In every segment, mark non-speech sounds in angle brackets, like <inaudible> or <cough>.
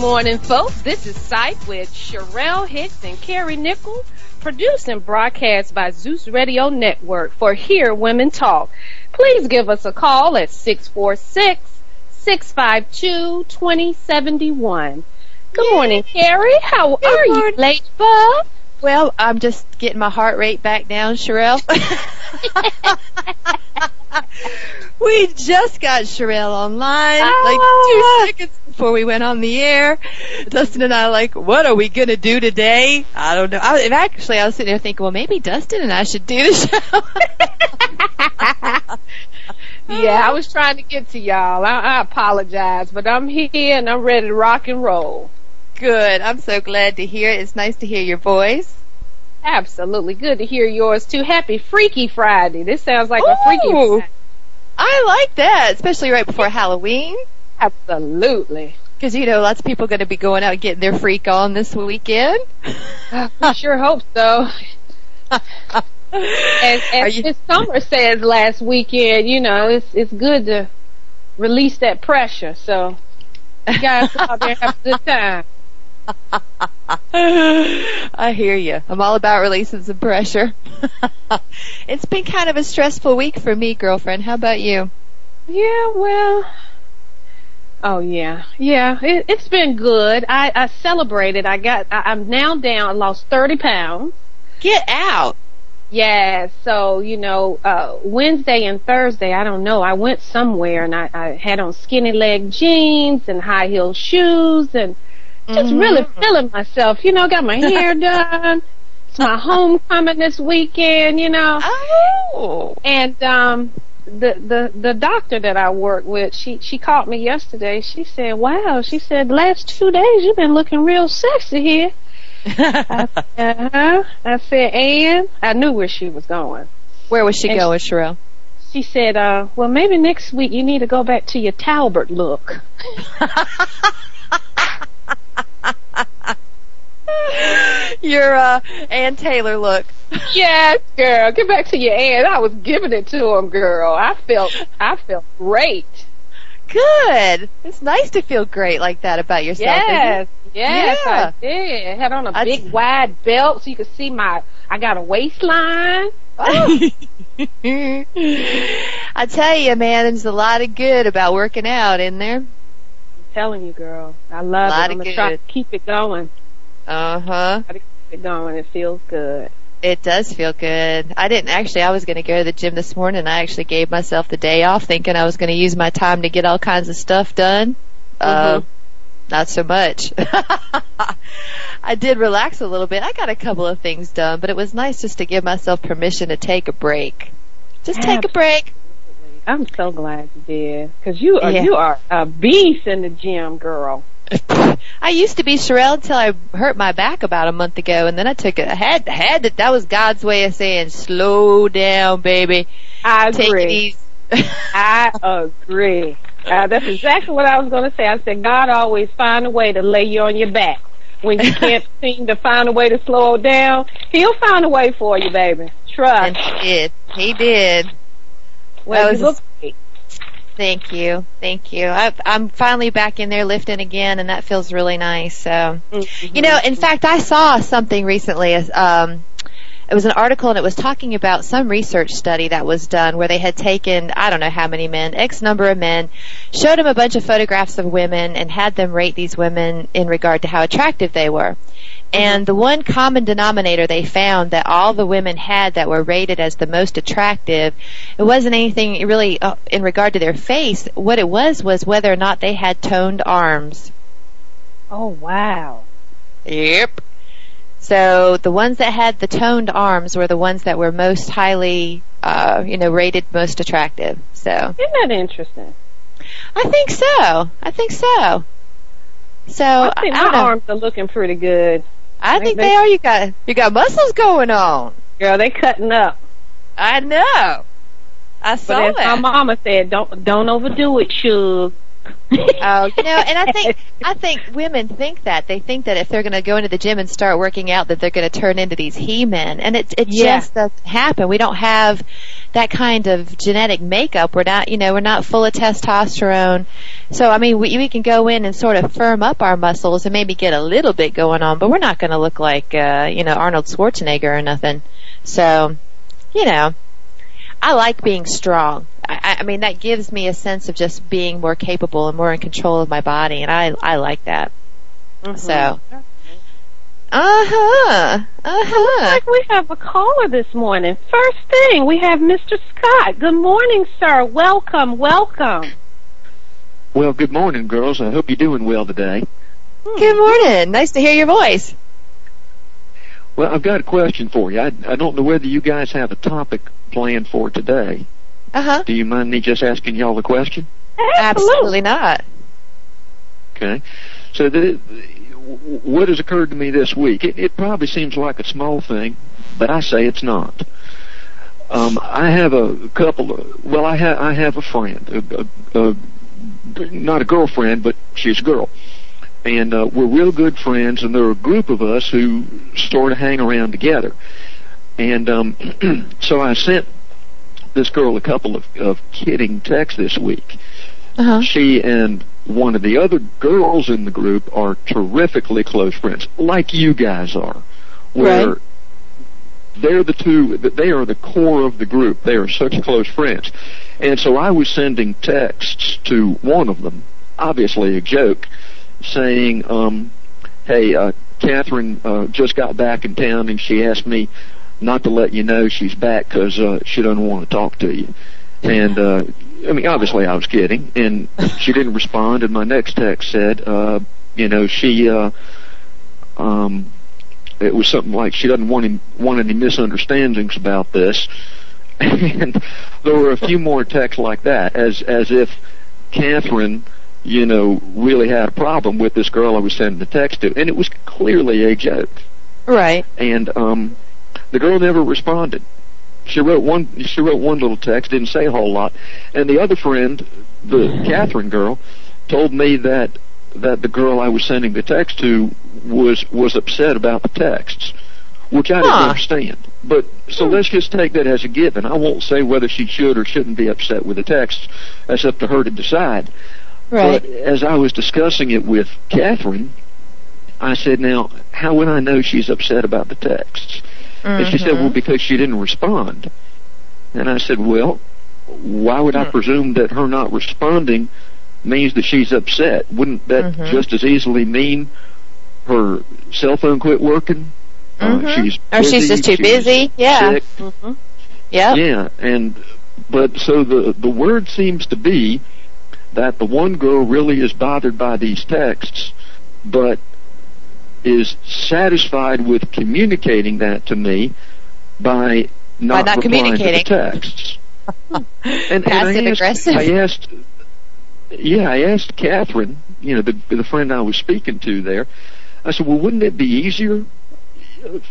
morning, folks. This is Psyched with Sherelle Hicks and Carrie Nickel, produced and broadcast by Zeus Radio Network for Hear Women Talk. Please give us a call at 646-652-2071. Good morning, Carrie. How Good are morning. you, late bug? Well, I'm just getting my heart rate back down, Sherelle. <laughs> <laughs> we just got Sherelle online like Ah. two seconds before we went on the air. Dustin and I like, what are we gonna do today? I don't know. I, and actually, I was sitting there thinking, well, maybe Dustin and I should do the show. <laughs> Yeah, I was trying to get to y'all. I, I apologize, but I'm here and I'm ready to rock and roll. Good. I'm so glad to hear it. It's nice to hear your voice. Absolutely. Good to hear yours too. Happy Freaky Friday. This sounds like a Freaky Ooh. Friday. I like that, especially right before Halloween. Absolutely. Because, you know, lots of people are going to be going out and getting their freak on this weekend. We sure hope so. <laughs> As, as you- Miss Summer says last weekend, you know, it's it's good to release that pressure. So you guys go out there and have a good time. <laughs> I hear you. I'm all about releasing some pressure. <laughs> it's been kind of a stressful week for me, girlfriend. How about you? Yeah, well. Oh yeah, yeah. It, it's been good. I, I celebrated. I got. I, I'm now down. I lost thirty pounds. Get out. Yeah, so you know, uh Wednesday and Thursday, I don't know. I went somewhere and I, I had on skinny leg jeans and high heel shoes and just Mhm. really feeling myself. You know, got my hair <laughs> done. It's my homecoming this weekend, you know. Oh. And um the the the doctor that I work with, she she called me yesterday. She said, "Wow," she said, "Last two days you've been looking real sexy here." <laughs> Uh huh. I said, "And I knew where she was going." Where was she And going, Sherelle? She said, uh, well, maybe next week you need to go back to your Talbots look. <laughs> <laughs> Your uh, Ann Taylor look. <laughs> yes, girl, get back to your aunt. I was giving it to him, girl. I felt, I felt great. Good. It's nice to feel great like that about yourself. Yes, yes, Yeah. I did. Had on a I big t- wide belt so you could see my, I got a waistline. Oh. <laughs> I tell you, man, there's a lot of good about working out in there. I'm telling you, girl. I love Lot it. I'm to try to good. keep it going. Uh huh. Try to keep it going. It feels good. It does feel good. I didn't actually. I was going to go to the gym this morning. I actually gave myself the day off, thinking I was going to use my time to get all kinds of stuff done. Uh, Mhm. not so much. <laughs> I did relax a little bit. I got a couple of things done, but it was nice just to give myself permission to take a break. Just take a break. I'm so glad you did. Cause you are, Yeah. you are a beast in the gym, girl. <laughs> I used to be Sherelle until I hurt my back about a month ago, and then I took it. I had had that. that was God's way of saying, "Slow down, baby. I Take agree. it easy." <laughs> I agree. Uh, that's exactly what I was going to say. I said God always find a way to lay you on your back when you <laughs> can't seem to find a way to slow down. He'll find a way for you, baby. and Trust. he did. He did. Well, that was look great. Thank you, thank you. I, I'm finally back in there lifting again, and that feels really nice. So, Mhm. you know, in fact, I saw something recently. Um, it was an article, and it was talking about some research study that was done where they had taken I don't know how many men, X number of men, showed them a bunch of photographs of women, and had them rate these women in regard to how attractive they were. And the one common denominator they found that all the women had that were rated as the most attractive, it wasn't anything really uh, in regard to their face. What it was was whether or not they had toned arms. Oh wow. Yep. So the ones that had the toned arms were the ones that were most highly, uh, you know, rated most attractive. So Isn't that interesting? I think so. I think so. So I think I my know. arms are looking pretty good. I think they- they are. You got you got muscles going on. Girl, they cutting up. I know. I saw But as my mama said, don't don't overdo it, Shug. Oh, you know, and I think I think women think that they think that if they're going to go into the gym and start working out, that they're going to turn into these he-men, and it it Yeah. just doesn't happen. We don't have that kind of genetic makeup. We're not, you know, we're not full of testosterone. So I mean, we we can go in and sort of firm up our muscles and maybe get a little bit going on, but we're not going to look like uh, you know Arnold Schwarzenegger or nothing. So, you know, I like being strong. I, I mean, that gives me a sense of just being more capable and more in control of my body, and I I like that. So, uh huh, uh Looks huh. like we have a caller this morning. First thing, we have Mr. Scott. Good morning, sir. Welcome, welcome. Well, good morning, girls. I hope you're doing well today. Good morning. Nice to hear your voice. Well, I've got a question for you. I, I don't know whether you guys have a topic planned for today. Uh huh. Do you mind me just asking y'all a question? Absolutely not. Okay. So the, what has occurred to me this week? It, it probably seems like a small thing, but I say it's not. Um, I have a couple. Of, well, I have I have a friend, a, a, a, not a girlfriend, but she's a girl, and uh, we're real good friends. And there are a group of us who sort of hang around together. And um, <clears throat> so I sent this girl a couple of, of kidding texts this week Uh huh. she and one of the other girls in the group are terrifically close friends, like you guys are, where Right. they're the two, they are the core of the group. They are such close friends. And so I was sending texts to one of them, obviously a joke, saying, um, hey, uh, Catherine uh, just got back in town and she asked me not to let you know she's back because uh, she doesn't want to talk to you. And uh, I mean, obviously, I was kidding, and <laughs> she didn't respond. And my next text said, uh, you know, she, uh, um, it was something like she doesn't want any, want any misunderstandings about this. <laughs> And there were a few more texts like that, as as if Catherine, you know, really had a problem with this girl I was sending the text to, and it was clearly a joke. Right. And um, the girl never responded. She wrote one. She wrote one little text, didn't say a whole lot. And the other friend, the Catherine girl, told me that that the girl I was sending the text to was was upset about the texts, which I didn't understand. But so hmm. let's just take that as a given. I won't say whether she should or shouldn't be upset with the texts. That's up to her to decide. Right. But as I was discussing it with Catherine, I said, "Now, how would I know she's upset about the texts?" And she said, well, because she didn't respond. And I said, well, why would I Hmm. presume that her not responding means that she's upset? Wouldn't that Mhm. just as easily mean her cell phone quit working? Uh, Mhm. she's Or she's just too she's busy. Yeah. Mm-hmm. Yep. Yeah, and but so the the word seems to be that the one girl really is bothered by these texts, but is satisfied with communicating that to me by not, not replying to communicating. the texts. <laughs> and, and I Passive asked, aggressive. I asked, yeah, I asked Catherine, you know, the the friend I was speaking to there. I said, well, wouldn't it be easier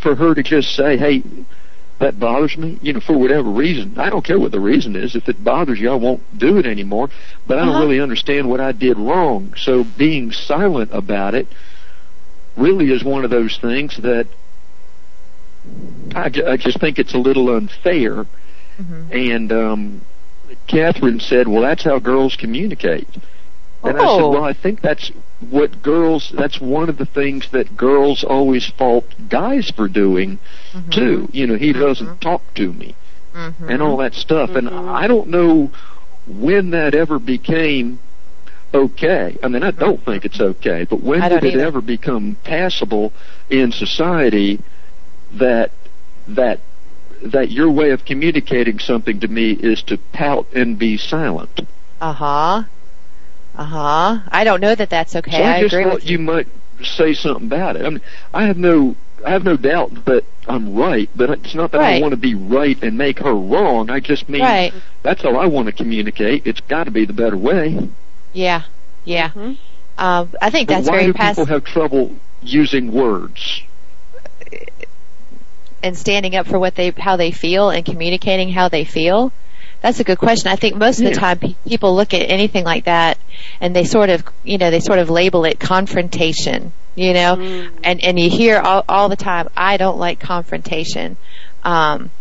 for her to just say, hey, that bothers me, you know, for whatever reason. I don't care what the reason is. If it bothers you, I won't do it anymore. But I don't Uh-huh. really understand what I did wrong. So being silent about it really is one of those things that I, ju- I just think it's a little unfair. Mhm. And um, Catherine said, well, that's how girls communicate. And I said, Oh. well, I think that's what girls, that's one of the things that girls always fault guys for doing, Mhm. too. You know, he doesn't Mhm. talk to me Mhm. and all that stuff. And Mhm. I don't know when that ever became okay. I mean, I don't think it's okay, but when did it either. ever become passable in society that that that your way of communicating something to me is to pout and be silent? Uh huh. Uh huh. I don't know that that's okay. so I, I just agree thought with you might say something about it. I mean, I have no I have no doubt that I'm right, but it's not that I want to be right and make her wrong. I just mean Right. that's all I want to communicate. It's got to be the better way. Yeah. Yeah. Mm-hmm. Um, I think But that's why very do passive. people have trouble using words? and standing up for what they how they feel and communicating how they feel That's a good question. I think most of the Yeah. time pe- people look at anything like that and they sort of, you know, they sort of label it confrontation, you know, and and you hear all all the time, I don't like confrontation, um,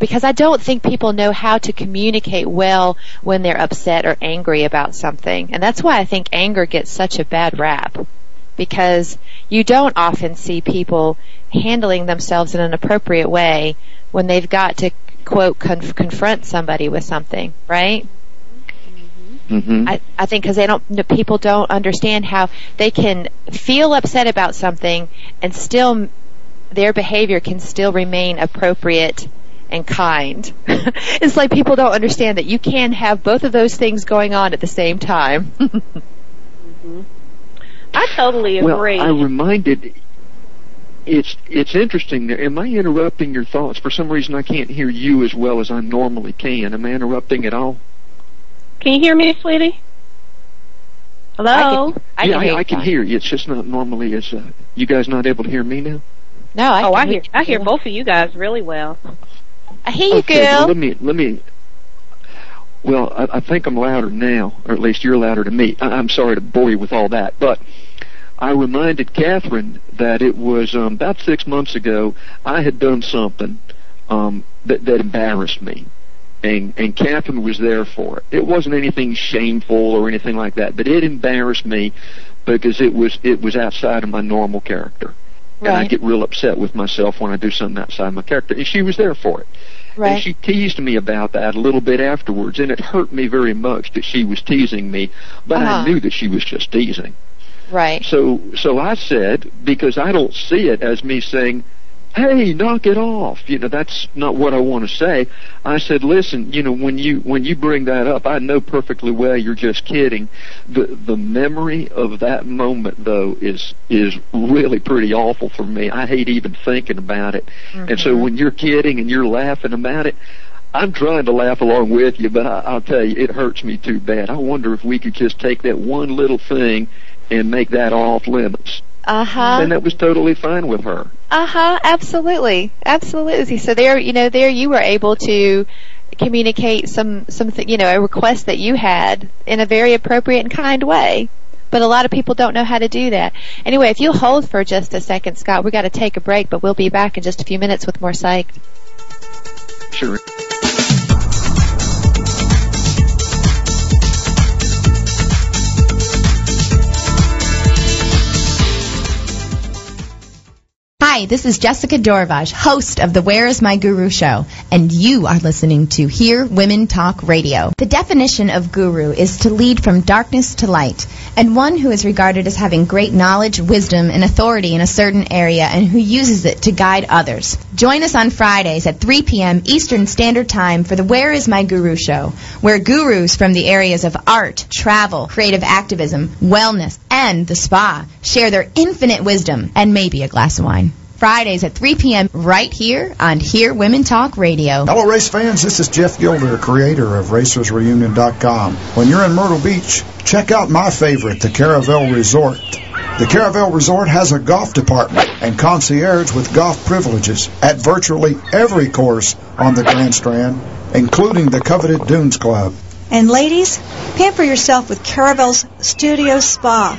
because I don't think people know how to communicate well when they're upset or angry about something, and that's why I think anger gets such a bad rap, because you don't often see people handling themselves in an appropriate way when they've got to quote conf- confront somebody with something, right? hmm I, I think because they don't, people don't understand how they can feel upset about something and still their behavior can still remain appropriate and kind. <laughs> it's like people don't understand that you can have both of those things going on at the same time. <laughs> I totally agree. Well, agree. I reminded. It's it's interesting. there. Am I interrupting your thoughts? For some reason, I can't hear you as well as I normally can. Am I interrupting at all? can you hear me, sweetie? Hello? I yeah, can hear I, I you can hear you. It's just not normally as. Uh, you guys not able to hear me now? No, I oh, can I hear I hear both of you guys really well. I hear you, Okay, well, girl. let me let me. Well, I, I think I'm louder now, or at least you're louder to me. I, I'm sorry to bore you with all that, but I reminded Catherine that it was um, about six months ago. I had done something um, that that embarrassed me, and and Catherine was there for it. It wasn't anything shameful or anything like that, but it embarrassed me because it was it was outside of my normal character. And I get real upset with myself when I do something outside my character. And she was there for it. And she teased me about that a little bit afterwards, and it hurt me very much that she was teasing me, but Uh-huh. I knew that she was just teasing. Right. So, so I said, because I don't see it as me saying, "Hey, knock it off," you know, that's not what I want to say. I said, "Listen, you know, when you when you bring that up, I know perfectly well you're just kidding. The the memory of that moment, though, is is really pretty awful for me. I hate even thinking about it. And so mm-hmm. when you're kidding and you're laughing about it." I'm trying to laugh along with you, but I, I'll tell you, it hurts me too bad. I wonder if we could just take that one little thing and make that off limits. Uh huh. And that was totally fine with her. Uh huh. Absolutely. Absolutely. So there, you know, there you were able to communicate some something, you know, a request that you had in a very appropriate and kind way. But a lot of people don't know how to do that. Anyway, if you'll hold for just a second, Scott, we got to take a break, but we'll be back in just a few minutes with more psyched. Sure. Hi, this is Jessica Dorvaj, host of the Where is My Guru show, and you are listening to Hear Women Talk Radio. The definition of guru is to lead from darkness to light, and one who is regarded as having great knowledge, wisdom, and authority in a certain area and who uses it to guide others. Join us on Fridays at 3 p.m. Eastern Standard Time for the Where is My Guru show, where gurus from the areas of art, travel, creative activism, wellness, and the spa share their infinite wisdom and maybe a glass of wine. Fridays at 3 p.m. right here on Hear Women Talk Radio. Hello, race fans. This is Jeff Gilder, creator of RacersReunion.com. When you're in Myrtle Beach, check out my favorite, the Caravel Resort. The Caravel Resort has a golf department and concierge with golf privileges at virtually every course on the Grand Strand, including the coveted Dunes Club. And ladies, pamper yourself with Caravel's Studio Spa,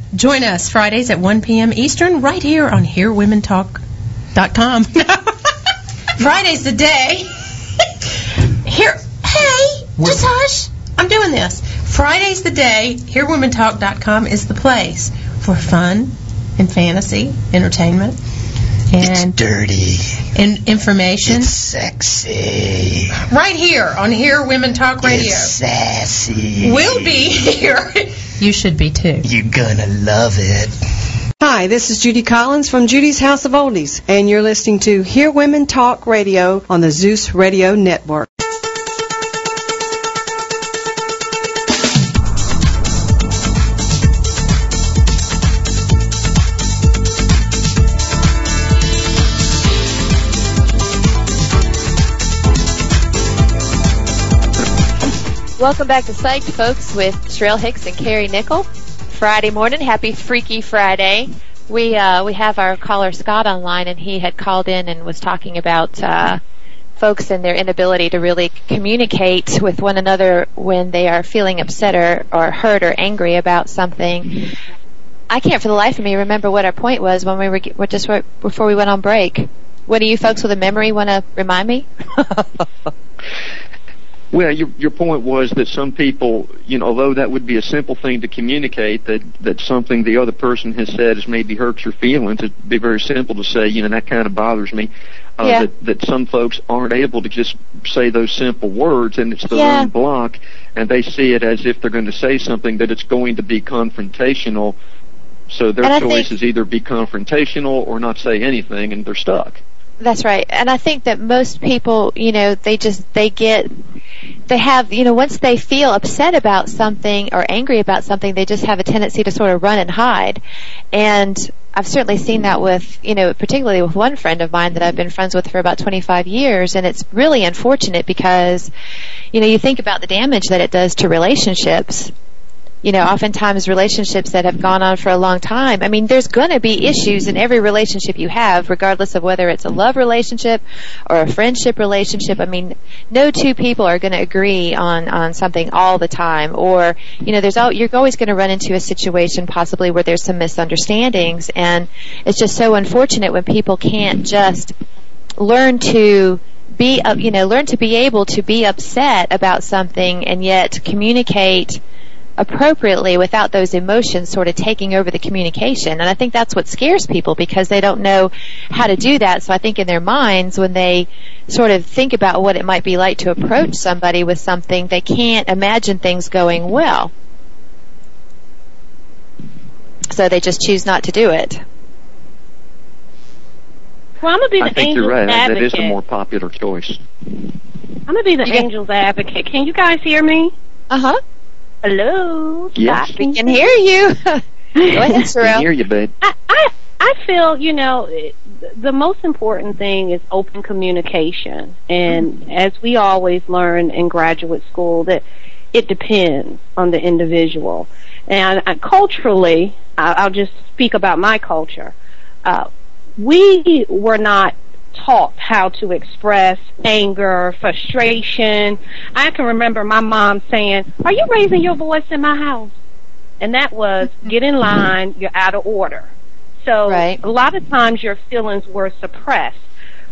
Join us Fridays at 1 p.m. Eastern right here on HearWomenTalk.com. <laughs> Friday's the day. <laughs> Here, hey, just hush. I'm doing this. Friday's the day. HearWomenTalk.com is the place for fun and fantasy, entertainment, and Dirty. and information. It's sexy. right here on Hear Women Talk Radio. It's sassy. We'll be <laughs> here. You should be too. You're gonna love it. Hi, this is Judy Collins from Judy's House of Oldies, and you're listening to Hear Women Talk Radio on the Zeus Radio Network. Welcome back to Psyched, folks, with Sherelle Hicks and Carrie Nickel. Friday morning, happy Freaky Friday. We uh, we have our caller Scott online, and he had called in and was talking about uh, folks and their inability to really communicate with one another when they are feeling upset or, or hurt or angry about something. I can't for the life of me remember what our point was when we were, were just before we went on break. What do you folks with a memory want to remind me? <laughs> Well, your your point was that some people, you know, although that would be a simple thing to communicate, that that something the other person has said has maybe hurt your feelings. It'd be very simple to say, you know, that kind of bothers me. Uh, Yeah. That that some folks aren't able to just say those simple words, and it's their Yeah. own block, and they see it as if they're going to say something that it's going to be confrontational. So their choice think- is either be confrontational or not say anything, and they're stuck. That's right. And I think that most people, you know, they just, they get, they have, you know, once they feel upset about something or angry about something, they just have a tendency to sort of run and hide. And I've certainly seen that with, you know, particularly with one friend of mine that I've been friends with for about 25 years. And it's really unfortunate because, you know, you think about the damage that it does to relationships you know, oftentimes relationships that have gone on for a long time. I mean, there's going to be issues in every relationship you have, regardless of whether it's a love relationship or a friendship relationship. I mean, no two people are going to agree on on something all the time, or you know, there's all you're always going to run into a situation possibly where there's some misunderstandings, and it's just so unfortunate when people can't just learn to be you know, learn to be able to be upset about something and yet communicate appropriately without those emotions sort of taking over the communication. And I think that's what scares people because they don't know how to do that. So I think in their minds, when they sort of think about what it might be like to approach somebody with something, they can't imagine things going well. So they just choose not to do it. Well, I'm gonna be the I think angel's you're right. That advocate. is a more popular choice. I'm gonna be the You got- angel's advocate. Can you guys hear me? Uh huh. Hello. Yes. Scott, <laughs> We can hear you. Go ahead, I Sherelle. hear you, babe. I, I I feel you know the most important thing is open communication, and as we always learn in graduate school, that it depends on the individual. And uh, culturally, I- I'll just speak about my culture. Uh, we were not taught how to express anger, frustration. I can remember my mom saying, "Are you raising your voice in my house?" And that was, "Get in line. You're out of order." So Right. a lot of times your feelings were suppressed.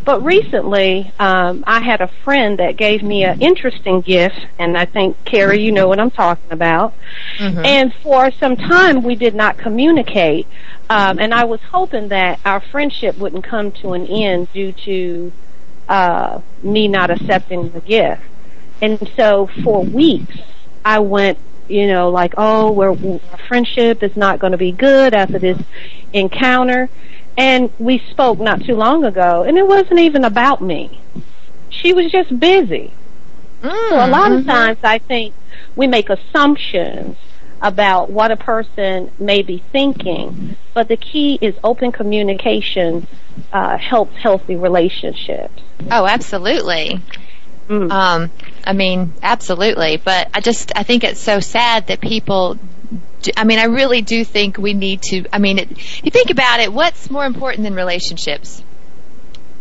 But recently, um, I had a friend that gave me an interesting gift, and I think Carrie, you know what I'm talking about. Mhm. And for some time, we did not communicate, um, and I was hoping that our friendship wouldn't come to an end due to uh, me not accepting the gift. And so for weeks, I went, you know, like, oh, we're, our friendship is not going to be good after this encounter. And we spoke not too long ago, and it wasn't even about me. She was just busy. So a lot of times I think we make assumptions about what a person may be thinking, but the key is open communication uh, helps healthy relationships. Oh, absolutely. Mm. Um, I mean, absolutely. But I just, I think it's so sad that people. do- I mean, I really do think we need to. I mean, it, you think about it, what's more important than relationships?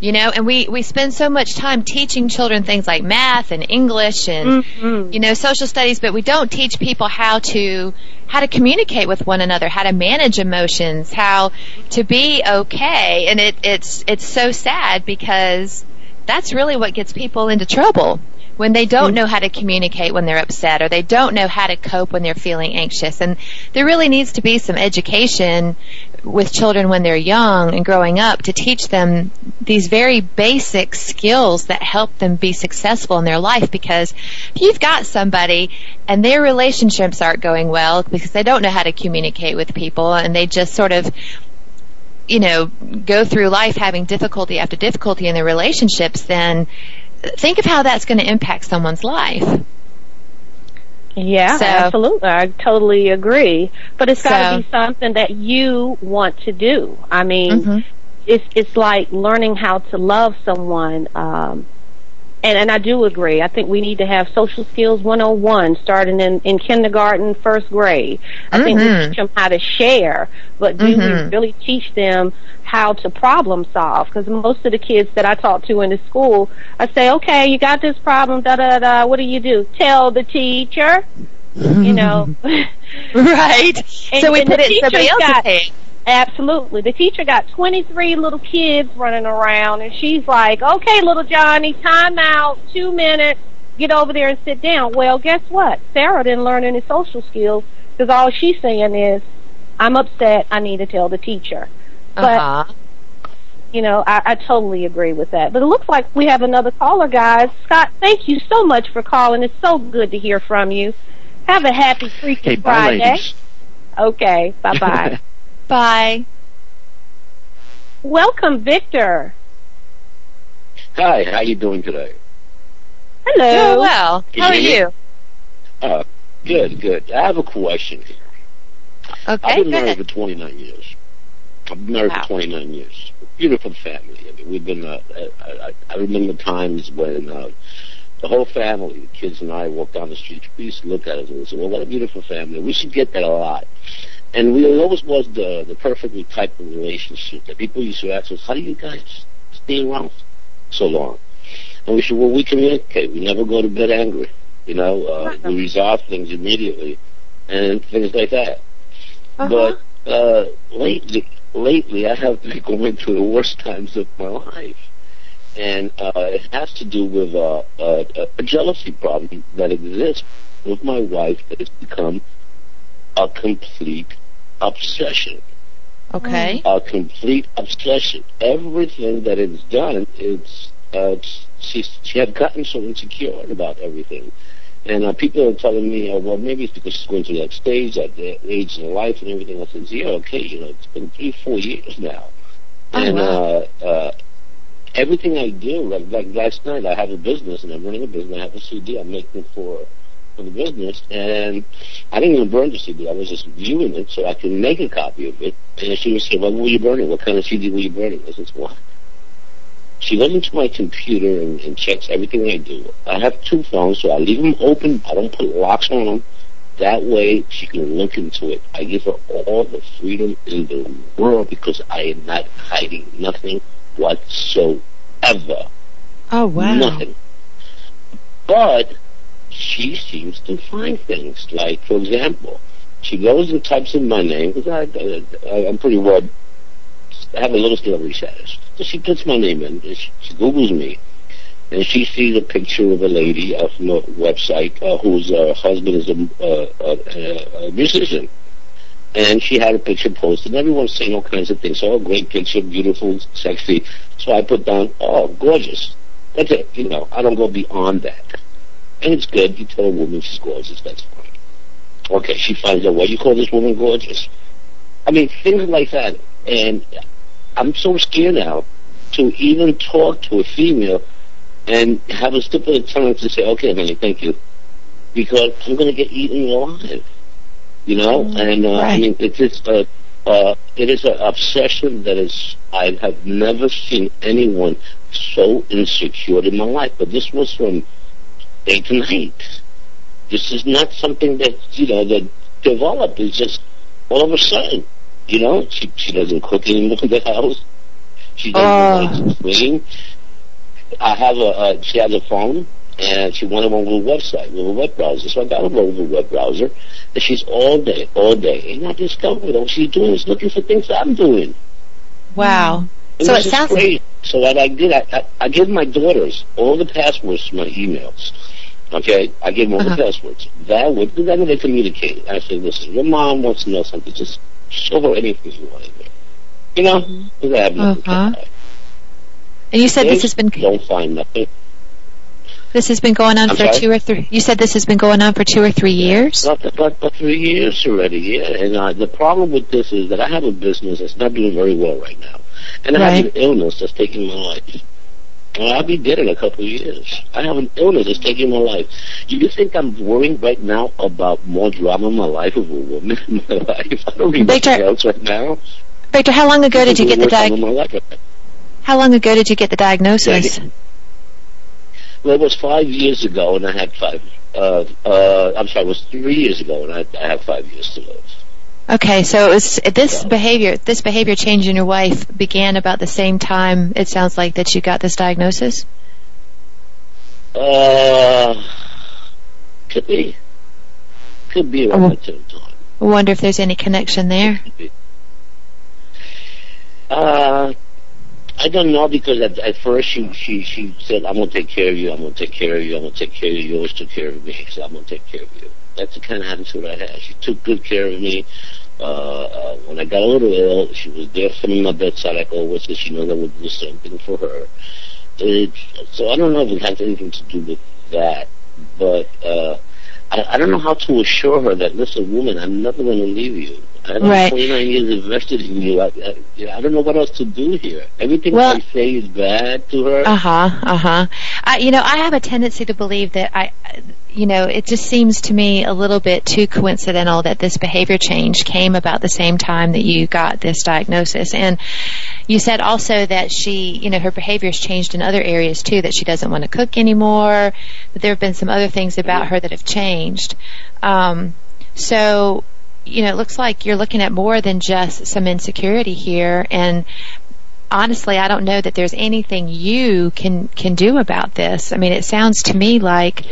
You know, and we we spend so much time teaching children things like math and English and Mhm. you know social studies, but we don't teach people how to how to communicate with one another, how to manage emotions, how to be okay. And it, it's it's so sad because that's really what gets people into trouble when they don't know how to communicate when they're upset or they don't know how to cope when they're feeling anxious. And there really needs to be some education with children when they're young and growing up to teach them these very basic skills that help them be successful in their life. Because if you've got somebody and their relationships aren't going well because they don't know how to communicate with people and they just sort of you know go through life having difficulty after difficulty in their relationships then think of how that's going to impact someone's life Yeah, So- absolutely. I totally agree. But it's got to be something that you want to do. I mean, Mhm. it's it's like learning how to love someone. Um, and and I do agree. I think we need to have social skills 101 starting in in kindergarten, first grade. I think we Mhm. teach them how to share, but do Mhm. we really teach them how to problem solve? Because most of the kids that I talk to in the school, I say, okay, you got this problem, da da da. What do you do? Tell the teacher. You know. <laughs> right. <laughs> And- so we put the it in somebody else's hands. Absolutely. The teacher got 23 little kids running around, and she's like, okay, little Johnny, time out, two minutes, get over there and sit down. Well, guess what? Sarah didn't learn any social skills because all she's saying is, I'm upset, I need to tell the teacher. But, Uh-huh. you know, I, I totally agree with that. But it looks like we have another caller, guys. Scott, thank you so much for calling. It's so good to hear from you. Have a happy freaking Hey, bye, Friday. ladies. Okay, bye-bye. Bye. <laughs> Welcome, Victor. Hi, how you doing today? Hello. Doing well. Can How are you hear you? Uh, good, good. I have a question here. Okay, I've been married ahead. for 29 years. I've been married Wow. for 29 years. Beautiful family. I mean, we've been. Uh, I, I, I remember times when uh, the whole family, the kids and I, walked down the street. We used to look at it and say, "Well, what a beautiful family." We should get that a lot. And we always was the the perfectly type of relationship that people used to ask us, "How do you guys stay around so long?" And we said, "Well, we communicate. We never go to bed angry. You know, uh, we resolve things immediately, and things like that." But uh, lately, lately, I have been <laughs> going through the worst times of my life, and uh, it has to do with uh, uh, a jealousy problem that exists with my wife that has become a complete obsession. Okay. A complete obsession. Everything that it's done, it's uh, she she had gotten so insecure about everything. And uh, people are telling me, oh, well, maybe it's because she's going through that stage, that that age in life and everything. I said, yeah, okay, you know, it's been three, four years now. Oh, and wow. uh, uh, everything I do, like, like last night, I have a business and I'm running a business. I have a CD I'm making for for the business, and I didn't even burn the CD. I was just viewing it so I could make a copy of it. And she would say, well, what were you burning? What kind of CD were you burning? I said, what? She goes into my computer and, and checks everything I do. I have two phones, so I leave them open. I don't put locks on them. That way she can look into it. I give her all the freedom in the world because I am not hiding nothing whatsoever. Oh wow. Nothing. But she seems to find things. Like, for example, she goes and types in my name because I, I, I'm pretty well. I have a little celebrity status. So she puts my name in. She, she Googles me, and she sees a picture of a lady uh, from a website uh, whose uh, husband is a, uh, a, a musician. And she had a picture posted, everyone's saying all kinds of things. Oh, great picture, beautiful, sexy. So I put down, oh, gorgeous. That's it. You know, I don't go beyond that. And it's good. You tell a woman she's gorgeous. That's fine. Okay, she finds out, why you call this woman gorgeous? I mean, things like that. And I'm so scared now to even talk to a female and have a of the to say, okay, honey, thank you. Because I'm going to get eaten alive. You know? and, uh, I mean, it's just, uh, uh, it is an obsession that is, I have never seen anyone so insecure in my life. But this was from day to night. This is not something that, you know, that developed. It's just all of a sudden, you know, she, she doesn't cook anymore in the house. She doesn't like to clean. I have a, uh, she has a phone, and she wanted one with a website, with a web browser. So I got her one with a web browser, and she's all day, all day. And I discovered all she's doing is looking for things I'm doing. Wow. And So it sounds crazy. So what I did, I, I, I give my daughters all the passwords to my emails. Okay, I give them all Uh-huh. the passwords. That would then they communicate. I said, "Listen, your mom wants to know something. Just show her anything you want." to know. You know, because I have nothing Uh-huh. And you said They this has been don't find nothing. this has been going on I'm for sorry? two or three. You said this has been going on for two or three years. About, about, about three years already, yeah. And uh, the problem with this is that I have a business that's not doing very well right now. And I have an illness that's taking my life. I'll be dead in a couple of years. I have an illness that's taking my life. Do you think I'm worrying right now about more drama in my life of a woman in my <laughs> life? I don't need Victor- nothing else right now. Victor, how long ago did you get the Worst time diag- in my life right now. How long ago did you get the diagnosis? Well, it was five years ago, and I had five. Uh, uh, I'm sorry, it was three years ago, and I, I have five years to live. Okay, so it was this behavior, this behavior change in your wife began about the same time. It sounds like that you got this diagnosis. Uh, could be. Could be around the same time. I wonder if there's any connection there. Uh, I don't know because at, at first she, she she said, "I'm gonna take care of you. I'm gonna take care of you. I'm gonna take care of you." You always took care of me, so I'm gonna take care of you. That's the kind of attitude I had. She took good care of me. Uh, uh, when I got a little ill, she was there on my bedside like always, so she knows I would do the same thing for her. It, so I don't know if it has anything to do with that, but uh, I, I don't know how to assure her that, listen, woman, I'm never going to leave you. I have Right. 29 years invested in you. I, I, I don't know what else to do here. Everything Well- I say is bad to her. Uh huh. Uh huh. You know, I have a tendency to believe that I, you know, it just seems to me a little bit too coincidental that this behavior change came about the same time that you got this diagnosis. And you said also that she, you know, her behavior's changed in other areas too. That she doesn't want to cook anymore. That there have been some other things about her that have changed. Um, so you know, it looks like you're looking at more than just some insecurity here. And honestly, I don't know that there's anything you can can do about this. I mean, it sounds to me like.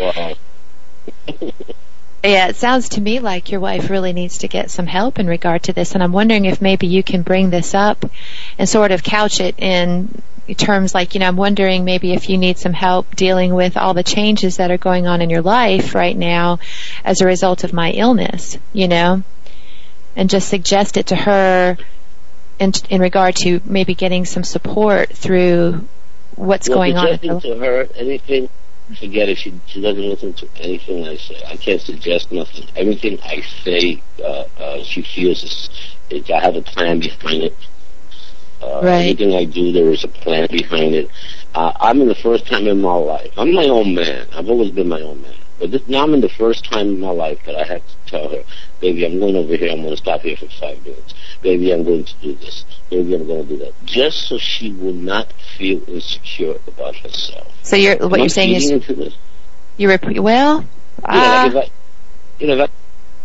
Yeah, it sounds to me like your wife really needs to get some help in regard to this. And I'm wondering if maybe you can bring this up and sort of couch it in terms like, you know, I'm wondering maybe if you need some help dealing with all the changes that are going on in your life right now as a result of my illness, you know, and just suggest it to her in, in regard to maybe getting some support through what's going on. to her anything, forget it. She she doesn't listen to anything I say. I can't suggest nothing. Everything I say, uh, uh, she feels is, is I have a plan behind it. Uh, Right. Everything I do, there is a plan behind it. Uh, I'm in the first time in my life. I'm my own man. I've always been my own man. But this, now I'm in the first time in my life that I have to tell her, baby, I'm going over here. I'm going to stop here for five minutes. Baby, I'm going to do this. Baby, I'm going to do that. Just so she will not feel insecure about herself. So you're, what Am you're I saying is into this? you rep- well, Yeah, uh, like if I, you know, if I,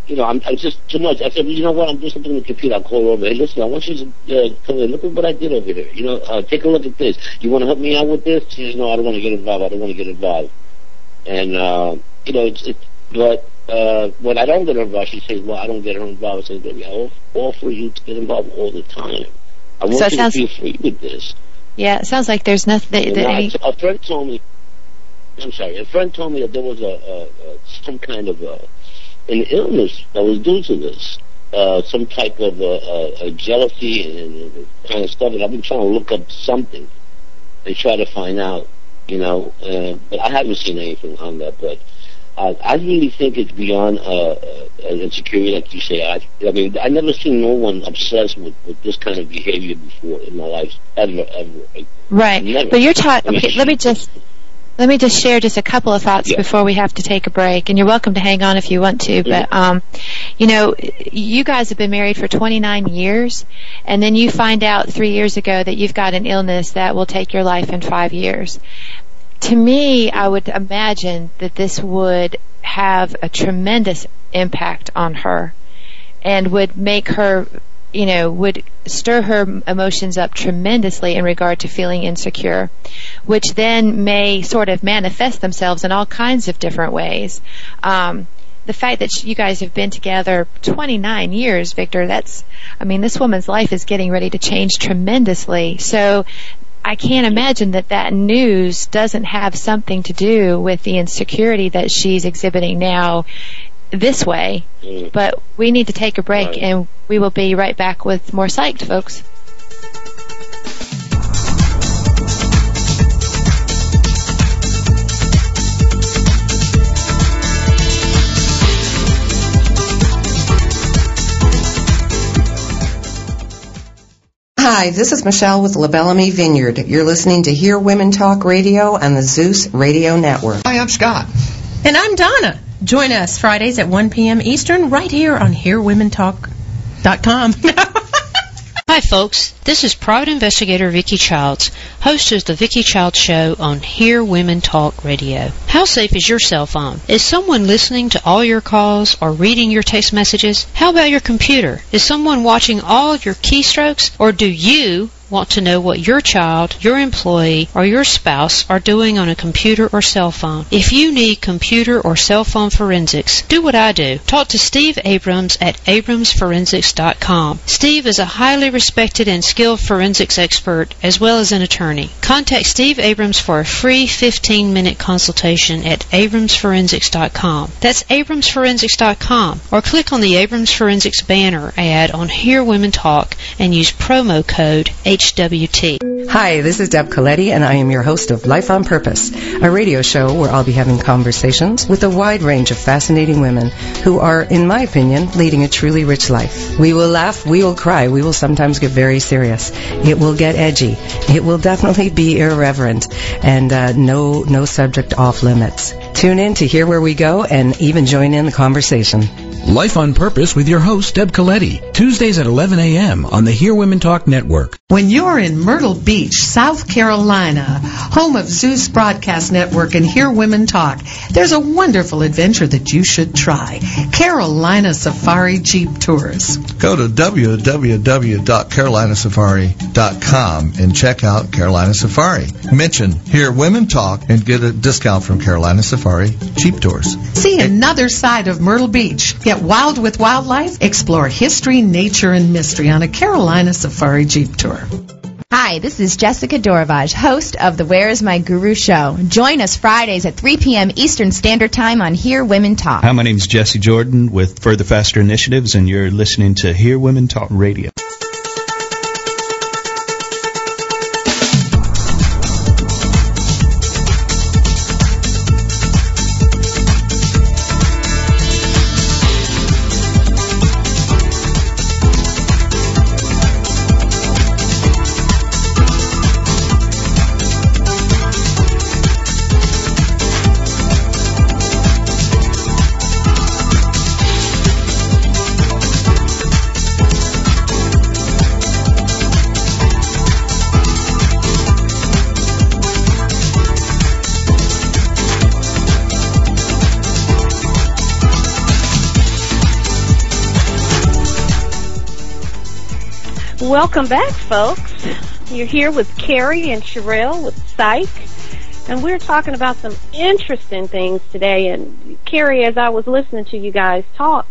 you know, I'm, I'm just too much. I said, well, you know what? I'm doing something on the computer. I'll call her over. Hey, listen, I want you to uh, come in. Look at what I did over here. You know, uh, take a look at this. You want to help me out with this? She says, no, I don't want to get involved. I don't want to get involved. And uh, you know, it's, it's but uh, when I don't get her involved, she says, well, I don't get her involved. I say, baby, I offer you to get involved all the time. I want So you sounds- to feel free with this. yeah, it sounds like there's nothing that, You know, any, a friend told me. I'm sorry. A friend told me that there was a, a, a some kind of a, an illness that was due to this. Uh, some type of uh, uh, uh, jealousy and, and kind of stuff. And I've been trying to look up something and try to find out. You know, uh, but I haven't seen anything on that. But uh, I really think it's beyond uh, uh, insecurity, like you say. I, I mean, I never seen no one obsessed with, with this kind of behavior before in my life, ever, ever. right. Never. But you're talking. Okay, let me just let me just share just a couple of thoughts Yeah. before we have to take a break. And you're welcome to hang on if you want to. But um, you know, you guys have been married for 29 years, and then you find out three years ago that you've got an illness that will take your life in five years. To me, I would imagine that this would have a tremendous impact on her and would make her, you know, would stir her emotions up tremendously in regard to feeling insecure, which then may sort of manifest themselves in all kinds of different ways. Um, the fact that you guys have been together 29 years, Victor, that's, I mean, this woman's life is getting ready to change tremendously. So I can't imagine that that news doesn't have something to do with the insecurity that she's exhibiting now this way. Mm. But we need to take a break Right. and we will be right back with more psyched, folks. Hi, this is Michelle with La Belle Amie Vineyard. You're listening to Hear Women Talk Radio on the Zeus Radio Network. Hi, I'm Scott. And I'm Donna. Join us Fridays at 1 p.m. Eastern right here on HearWomenTalk.com. <laughs> Hi, folks. This is private investigator Vicki Childs, host of the Vicki Childs Show on Hear Women Talk Radio. How safe is your cell phone? Is someone listening to all your calls or reading your text messages? How about your computer? Is someone watching all your keystrokes? Or do you want to know what your child, your employee, or your spouse are doing on a computer or cell phone. If you need computer or cell phone forensics, do what I do. Talk to Steve Abrams at abramsforensics.com. Steve is a highly respected and skilled forensics expert as well as an attorney. Contact Steve Abrams for a free 15-minute consultation at abramsforensics.com. That's abramsforensics.com or click on the Abrams Forensics banner ad on Hear Women Talk and use promo code HWT. Hi, this is Deb Coletti, and I am your host of Life on Purpose, a radio show where I'll be having conversations with a wide range of fascinating women who are, in my opinion, leading a truly rich life. We will laugh, we will cry, we will sometimes get very serious. It will get edgy. It will definitely be irreverent, and uh, no no subject off limits. Tune in to hear where we go, and even join in the conversation. Life on Purpose with your host, Deb Coletti. Tuesdays at 11 a.m. on the Hear Women Talk Network. When you're in Myrtle Beach, South Carolina, home of Zeus Broadcast Network and Hear Women Talk, there's a wonderful adventure that you should try. Carolina Safari Jeep Tours. Go to www.carolinasafari.com and check out Carolina Safari. Mention Hear Women Talk and get a discount from Carolina Safari Jeep Tours. See another side of Myrtle Beach. Get wild with wildlife. Explore history, nature, and mystery on a Carolina Safari Jeep Tour. Hi, this is Jessica Doravage, host of the Where is My Guru show. Join us Fridays at 3 p.m. Eastern Standard Time on Hear Women Talk. Hi, my name is Jesse Jordan with Further Faster Initiatives, and you're listening to Hear Women Talk Radio. Welcome back, folks. You're here with Carrie and Sherelle with Psyched, and we're talking about some interesting things today. And Carrie, as I was listening to you guys talk,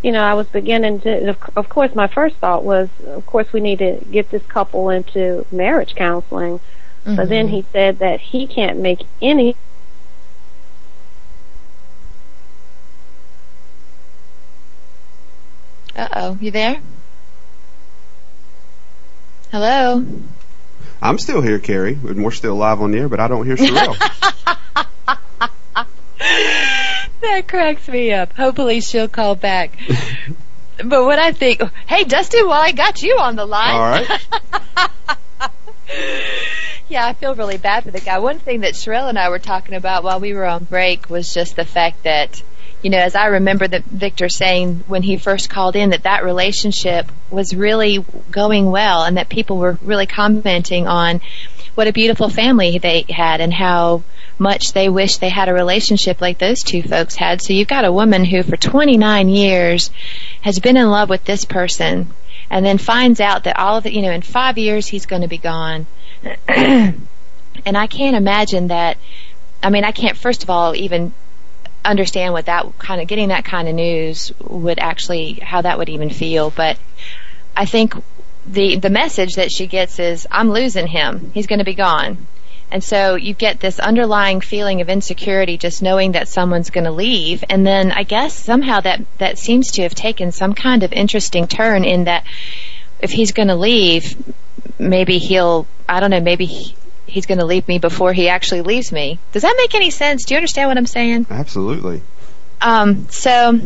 you know, I was beginning to. Of course, my first thought was, of course, we need to get this couple into marriage counseling. Mm-hmm. But then he said that he can't make any Uh oh, you there? Hello. I'm still here, Carrie, and we're still live on the air, but I don't hear Sherelle. <laughs> that cracks me up. Hopefully she'll call back. but what I think, hey Dustin, while I got you on the line. All right. <laughs> yeah, I feel really bad for the guy. One thing that Sherelle and I were talking about while we were on break was just the fact that you know, as I remember that Victor saying when he first called in that that relationship was really going well and that people were really commenting on what a beautiful family they had and how much they wish they had a relationship like those two folks had. So you've got a woman who for 29 years has been in love with this person and then finds out that all of it, you know, in five years he's going to be gone. <clears throat> and I can't imagine that I mean, I can't, first of all, even understand what that kind of getting that kind of news would actually how that would even feel. But I think the the message that she gets is I'm losing him. He's going to be gone. And so you get this underlying feeling of insecurity just knowing that someone's going to leave. And then I guess somehow that, that seems to have taken some kind of interesting turn in that if he's going to leave, maybe he'll, I don't know, maybe he's going to leave me before he actually leaves me. Does that make any sense? Do you understand what I'm saying? Absolutely. Um, so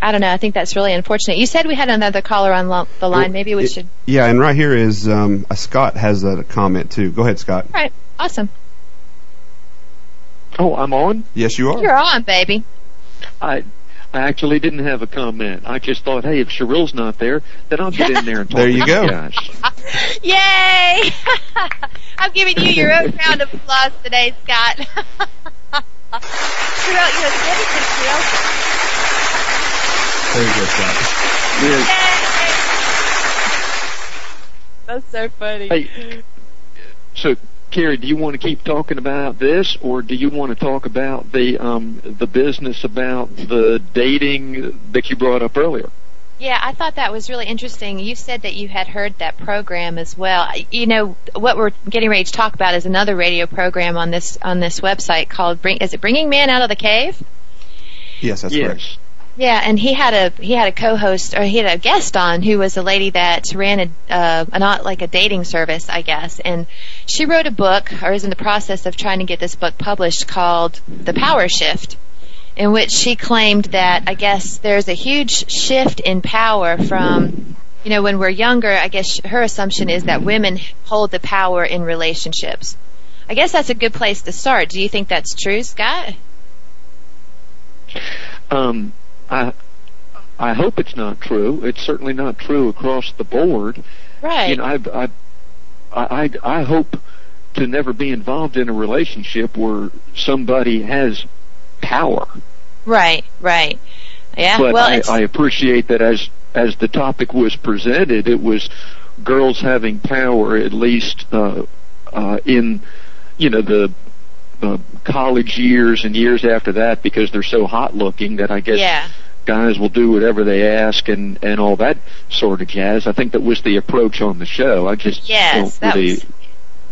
I don't know. I think that's really unfortunate. You said we had another caller on lo- the line. Well, Maybe we it, should. Yeah, and right here is um, Scott has a comment too. Go ahead, Scott. All right. Awesome. Oh, I'm on. Yes, you are. You're on, baby. I I actually didn't have a comment. I just thought, hey, if Cheryl's not there, then I'll get in there and <laughs> talk There you to go. you guys. <laughs> Yay! <laughs> I'm giving you your own round of applause today, Scott. Sherelle, you know, the other thing Sherelle There you go, Scott. Yay! That's so funny. Hey, so Carrie, do you want to keep talking about this, or do you want to talk about the um, the business about the dating that you brought up earlier? Yeah, I thought that was really interesting. You said that you had heard that program as well. You know, what we're getting ready to talk about is another radio program on this on this website called Bring is it Bringing Man Out of the Cave? Yes, that's yes. correct. Yeah, and he had a he had a co-host or he had a guest on who was a lady that ran a uh, not like a dating service, I guess, and she wrote a book or is in the process of trying to get this book published called The Power Shift, in which she claimed that I guess there's a huge shift in power from you know when we're younger. I guess her assumption is that women hold the power in relationships. I guess that's a good place to start. Do you think that's true, Scott? Um, I I hope it's not true. It's certainly not true across the board. Right. You know, I I I I hope to never be involved in a relationship where somebody has power. Right, right. Yeah, but well, I, it's, I appreciate that as as the topic was presented, it was girls having power at least uh, uh, in you know the uh, college years and years after that because they're so hot looking that I guess yeah, guys will do whatever they ask and and all that sort of jazz. I think that was the approach on the show. I just Yes, don't really was-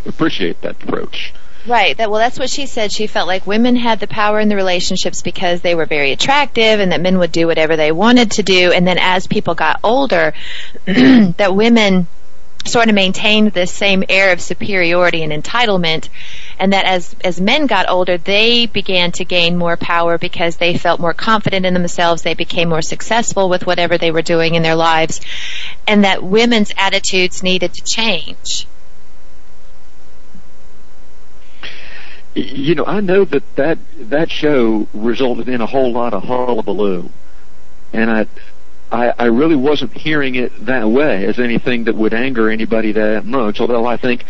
appreciate that approach. right. That well, that's what she said. She felt like women had the power in the relationships because they were very attractive, and that men would do whatever they wanted to do. And then as people got older, <clears throat> that women sort of maintained this same air of superiority and entitlement and that as as men got older they began to gain more power because they felt more confident in themselves they became more successful with whatever they were doing in their lives and that women's attitudes needed to change You know, I know that that that show resulted in a whole lot of hullabaloo, and I. I, I really wasn't hearing it that way as anything that would anger anybody that much. Although I think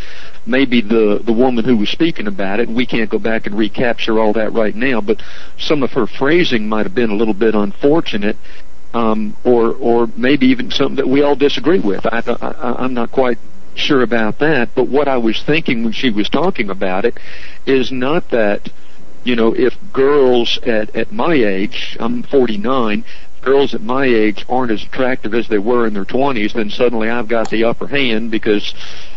maybe the the woman who was speaking about it, we can't go back and recapture all that right now. But some of her phrasing might have been a little bit unfortunate, um, or or maybe even something that we all disagree with. I, I I'm not quite sure about that. But what I was thinking when she was talking about it is not that you know, if girls at, at my age, I'm 49, girls at my age aren't as attractive as they were in their 20s, then suddenly I've got the upper hand because,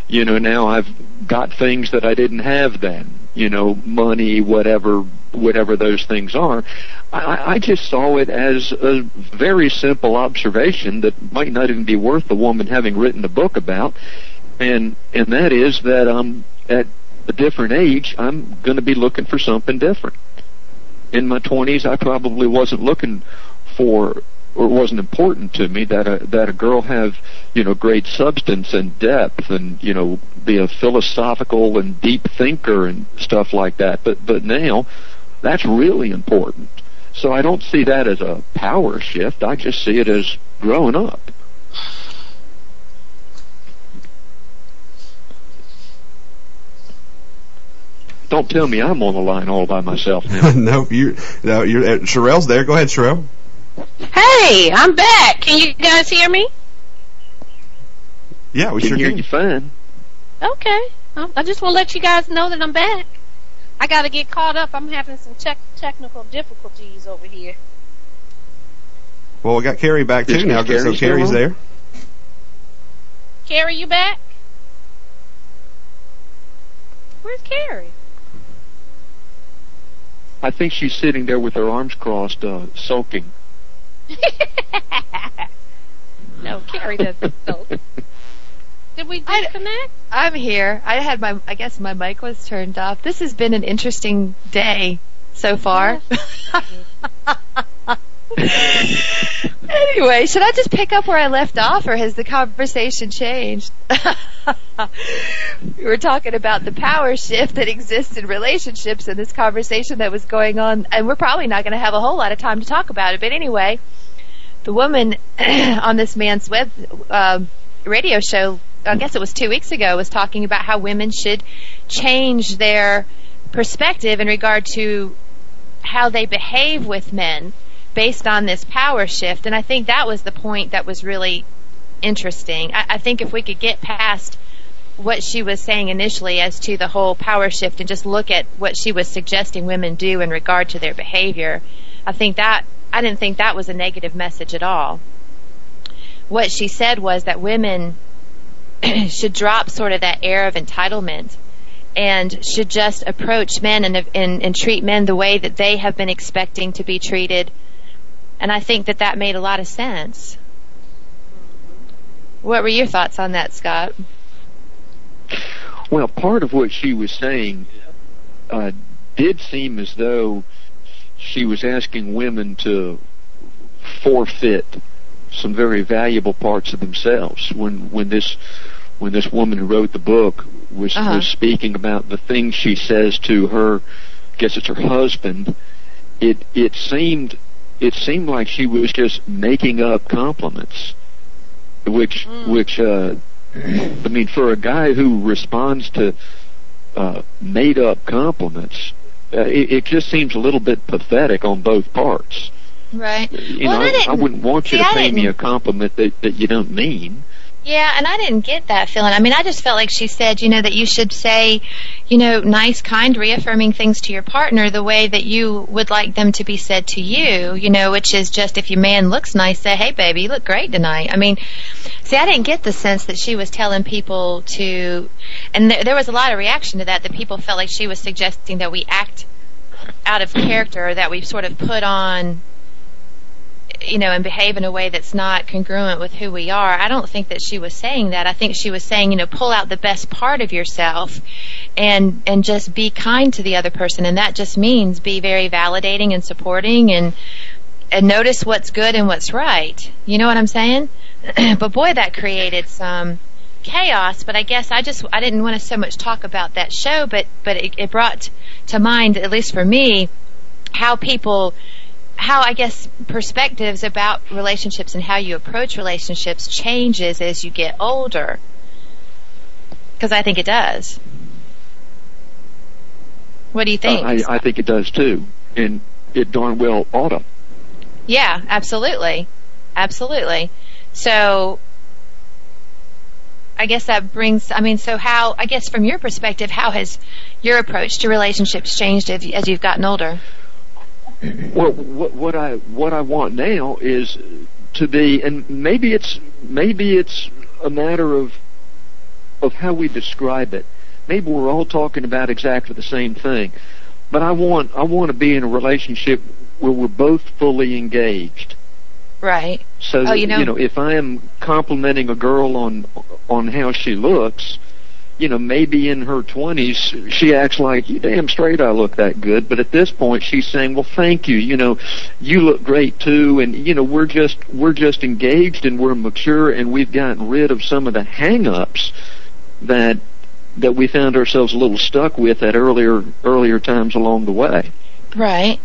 you know, now I've got things that I didn't have then. You know, money, whatever, whatever those things are. I, I just saw it as a very simple observation that might not even be worth the woman having written a book about, and and that is that um at a different age, I'm going to be looking for something different. In my 20s, I probably wasn't looking for, or it wasn't important to me that a that a girl have, you know, great substance and depth, and you know, be a philosophical and deep thinker and stuff like that. But but now, that's really important. So I don't see that as a power shift. I just see it as growing up. Don't tell me I'm on the line all by myself now. <laughs> no, you no, you're uh, Sherelle's there. Go ahead, Sherelle. Hey, I'm back. Can you guys hear me? Yeah, we Can sure hear can. you fine. Okay. Um, I just want to let you guys know that I'm back. I got to get caught up. I'm having some tech technical difficulties over here. Well, we got Carrie back too Is now, Carrie so still Carrie's on? there. Carrie, you back? Where's Carrie? I think she's sitting there with her arms crossed, uh, sulking. <laughs> No, Carrie doesn't know. Did we disconnect? i'm here i had my i guess my mic was turned off this has been an interesting day so far <laughs> anyway should i just pick up where i left off or has the conversation changed <laughs> we were talking about the power shift that exists in relationships in this conversation that was going on, and we're probably not going to have a whole lot of time to talk about it. But anyway, the woman <clears throat> on this man's web uh, radio show, I guess it was two weeks ago, was talking about how women should change their perspective in regard to how they behave with men based on this power shift. And I think that was the point that was really interesting. I, I think if we could get past what she was saying initially as to the whole power shift and just look at what she was suggesting women do in regard to their behavior, I think that I didn't think that was a negative message at all. What she said was that women <clears throat> should drop sort of that air of entitlement and should just approach men and, and, and treat men the way that they have been expecting to be treated. And I think that that made a lot of sense. What were your thoughts on that, Scott? Well, part of what she was saying uh, did seem as though she was asking women to forfeit some very valuable parts of themselves. When when this when this woman who wrote the book was Uh-huh. was speaking about the things she says to her, I guess it's her husband. It it seemed it seemed like she was just making up compliments, which which uh, I mean for a guy who responds to uh, made up compliments, uh, it, it just seems a little bit pathetic on both parts. Right. You well, know, I, I, wouldn't want you see, to pay me a compliment that, that you don't mean. Yeah, and I didn't get that feeling. I mean, I just felt like she said, you know, that you should say, you know, nice, kind, reaffirming things to your partner the way that you would like them to be said to you, you know, which is just if your man looks nice, say, hey, baby, you look great tonight. I mean, see, I didn't get the sense that she was telling people to, and there, there was a lot of reaction to that, that people felt like she was suggesting that we act out of character, or that we sort of put on you know, and behave in a way that's not congruent with who we are. I don't think that she was saying that. I think she was saying, you know, pull out the best part of yourself and and just be kind to the other person and that just means be very validating and supporting and and notice what's good and what's right. You know what I'm saying? <clears throat> but boy, that created some chaos, but I guess I just I didn't want to so much talk about that show, but but it, it brought to mind at least for me how people how I guess perspectives about relationships and how you approach relationships changes as you get older. Because I think it does. What do you think? Uh, I, I think it does too, and it darn well ought to. yeah, absolutely. Absolutely. So I guess that brings I mean so how I guess from your perspective how has your approach to relationships changed as as you've gotten older? Well, what, what I what I want now is to be, and maybe it's maybe it's a matter of of how we describe it. Maybe we're all talking about exactly the same thing, but I want I want to be in a relationship where we're both fully engaged. Right. So Oh, that, you know- if I am complimenting a girl on on how she looks, you know, maybe in her twenties she acts like you damn straight I look that good, but at this point she's saying, Well thank you, you know, you look great too and you know, we're just we're just engaged and we're mature and we've gotten rid of some of the hangups that that we found ourselves a little stuck with at earlier earlier times along the way. Right.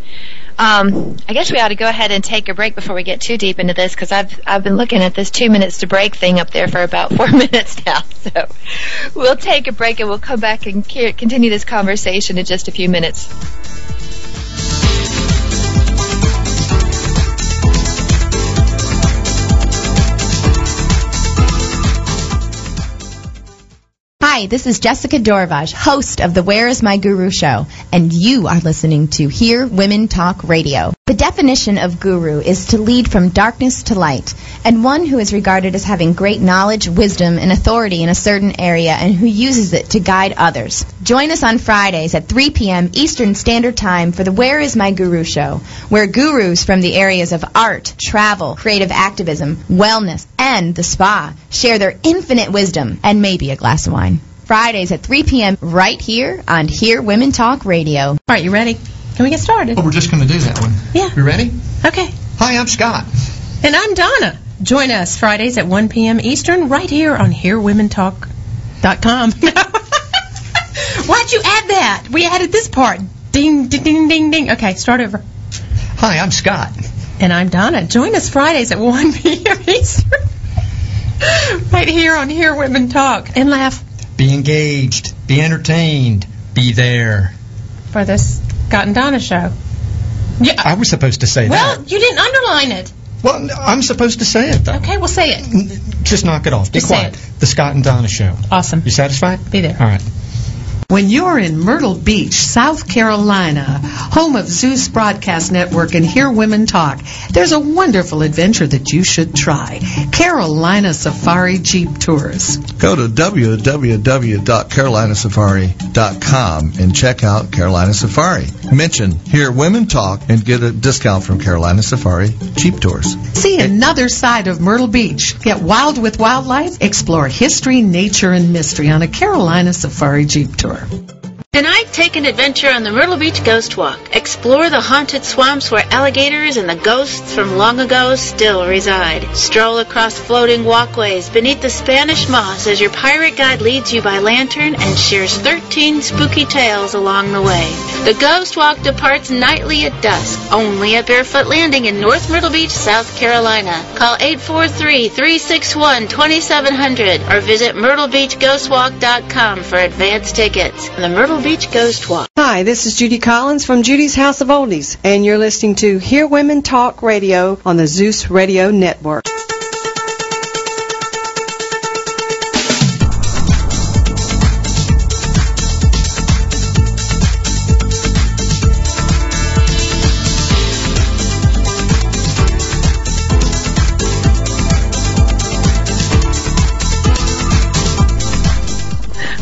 Um, I guess we ought to go ahead and take a break before we get too deep into this because I've I've been looking at this two minutes to break thing up there for about <laughs> four minutes now. <laughs> So we'll take a break and we'll come back and continue this conversation in just a few minutes. Hi, this is Jessica Dorvaj, host of the Where is My Guru show, and you are listening to Hear Women Talk Radio. The definition of guru is to lead from darkness to light, and one who is regarded as having great knowledge, wisdom, and authority in a certain area and who uses it to guide others. Join us on Fridays at 3 p.m. Eastern Standard Time for the Where is My Guru show, where gurus from the areas of art, travel, creative activism, wellness, and the spa share their infinite wisdom and maybe a glass of wine. Fridays at 3 p.m. right here on Hear Women Talk Radio. All right, you ready? Can we get started? Oh, we're just going to do that one. Yeah. You ready? Okay. Hi, I'm Scott. And I'm Donna. Join us Fridays at 1 p.m. Eastern right here on hearwomentalk.com. Dot com. <laughs> Why'd you add that? We added this part. Ding, ding, ding, ding, ding. Okay, start over. Hi, I'm Scott. And I'm Donna. Join us Fridays at 1 <laughs> p.m. Eastern. <laughs> right here on Hear Women Talk. And laugh Be engaged. Be entertained. Be there. for this Scott and Donna show. Yeah. I was supposed to say Well, that. Well, you didn't underline it. Well, I'm supposed to say it, though. Okay, we'll say it. Just knock it off. Be Just say quiet. The Scott and Donna Show. Awesome. You satisfied? Be there. All right. When you're in Myrtle Beach, South Carolina, home of Zeus Broadcast Network and Hear Women Talk, there's a wonderful adventure that you should try. Carolina Safari Jeep Tours. Go to www.carolinasafari.com and check out Carolina Safari. Mention Hear Women Talk and get a discount from Carolina Safari Jeep Tours. See another side of Myrtle Beach. Get wild with wildlife. Explore history, nature, and mystery on a Carolina Safari Jeep Tour. Miller. Tonight, take an adventure on the Myrtle Beach Ghost Walk. Explore the haunted swamps where alligators and the ghosts from long ago still reside. Stroll across floating walkways beneath the Spanish moss as your pirate guide leads you by lantern and shares 13 spooky tales along the way. The Ghost Walk departs nightly at dusk, only at Barefoot Landing in North Myrtle Beach, South Carolina. Call 843-361-2700 or visit myrtlebeachghostwalk.com for advance tickets. The Myrtle Beach Walk. Hi, this is Judy Collins from Judy's House of Oldies, and you're listening to Hear Women Talk Radio on the Zeus Radio Network.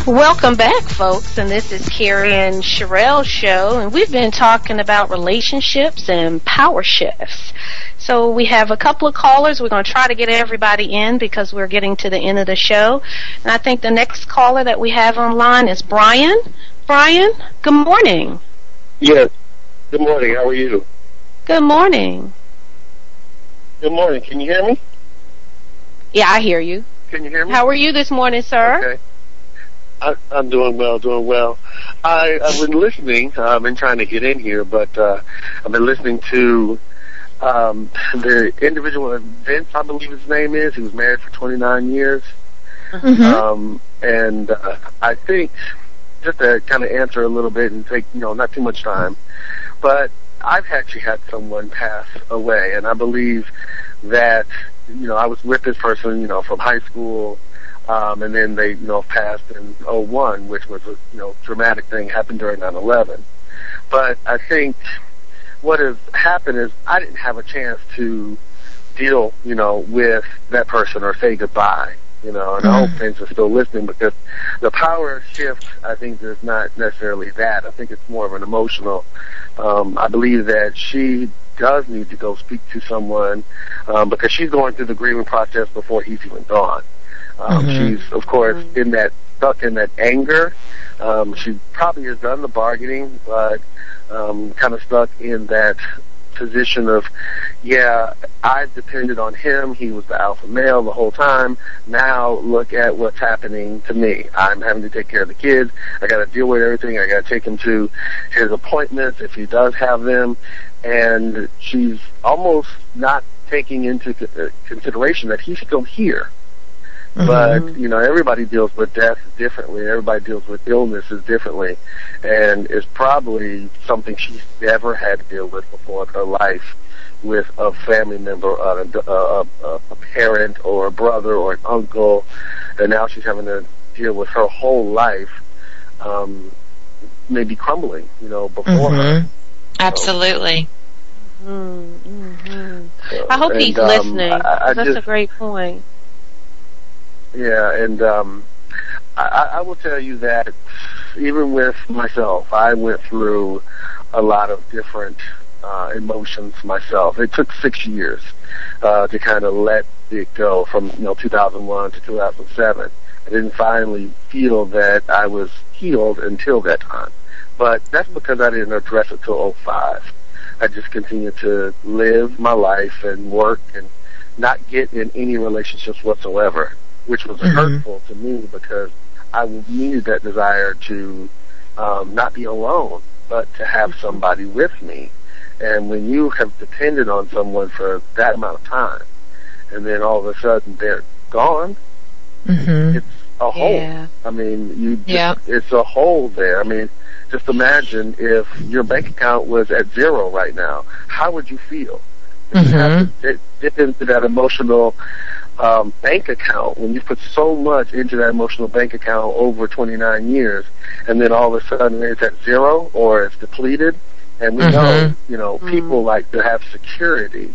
Welcome back, folks, and this is Carrie and Sherelle's show, and we've been talking about relationships and power shifts. So we have a couple of callers. We're going to try to get everybody in because we're getting to the end of the show. And I think the next caller that we have online is Brian. Brian, good morning. Yes. Good morning. How are you? Good morning. Good morning. Can you hear me? Yeah, I hear you. Can you hear me? How are you this morning, sir? Okay. I, I'm doing well, doing well. I, I've been listening. Uh, I've been trying to get in here, but uh, I've been listening to um, <laughs> the individual, Vince, I believe his name is. He was married for 29 years. Mm-hmm. Um, and uh, I think, just to kind of answer a little bit and take, you know, not too much time, but I've actually had someone pass away, and I believe that, you know, I was with this person, you know, from high school, um, and then they, you know, passed in '01, which was a, you know, dramatic thing happened during 9/11. But I think what has happened is I didn't have a chance to deal, you know, with that person or say goodbye, you know, and I hope Vince is still listening because the power shift, I think, is not necessarily that. I think it's more of an emotional. Um, I believe that she does need to go speak to someone um, because she's going through the grieving process before he's even gone. Um, Mhm. She's, of course, in that stuck in that anger. Um, she probably has done the bargaining, but um, kind of stuck in that position of, yeah, I depended on him. He was the alpha male the whole time. Now look at what's happening to me. I'm having to take care of the kids. I got to deal with everything. I got to take him to his appointments if he does have them. And she's almost not taking into c- uh, consideration that he's still here. But you know, everybody deals with death differently. Everybody deals with illnesses differently, and it's probably something she's never had to deal with before in her life, with a family member, uh, a, a, a, a parent, or a brother, or an uncle, and now she's having to deal with her whole life, um, maybe crumbling, you know, before her. Mhm. Absolutely. Mm-hmm. I hope And, he's um, listening. I- I That's just- a great point. Yeah, and um, I, I will tell you that even with myself, I went through a lot of different uh, emotions myself. It took six years uh, to kind of let it go from you know 2001 to 2007. I didn't finally feel that I was healed until that time, but that's because I didn't address it till 05. I just continued to live my life and work and not get in any relationships whatsoever, which was Mhm. hurtful to me because I needed that desire to um, not be alone, but to have somebody with me. And when you have depended on someone for that amount of time, and then all of a sudden they're gone, Mm-hmm. it's a hole. Yeah. I mean, you just, Yeah. it's a hole there. I mean, just imagine if your bank account was at zero right now. How would you feel? Mm-hmm. You have to dip- dip into that emotional um, bank account when you put so much into that emotional bank account over 29 years, and then all of a sudden it's at zero or it's depleted. And we know, Mhm. you know, people like to have security,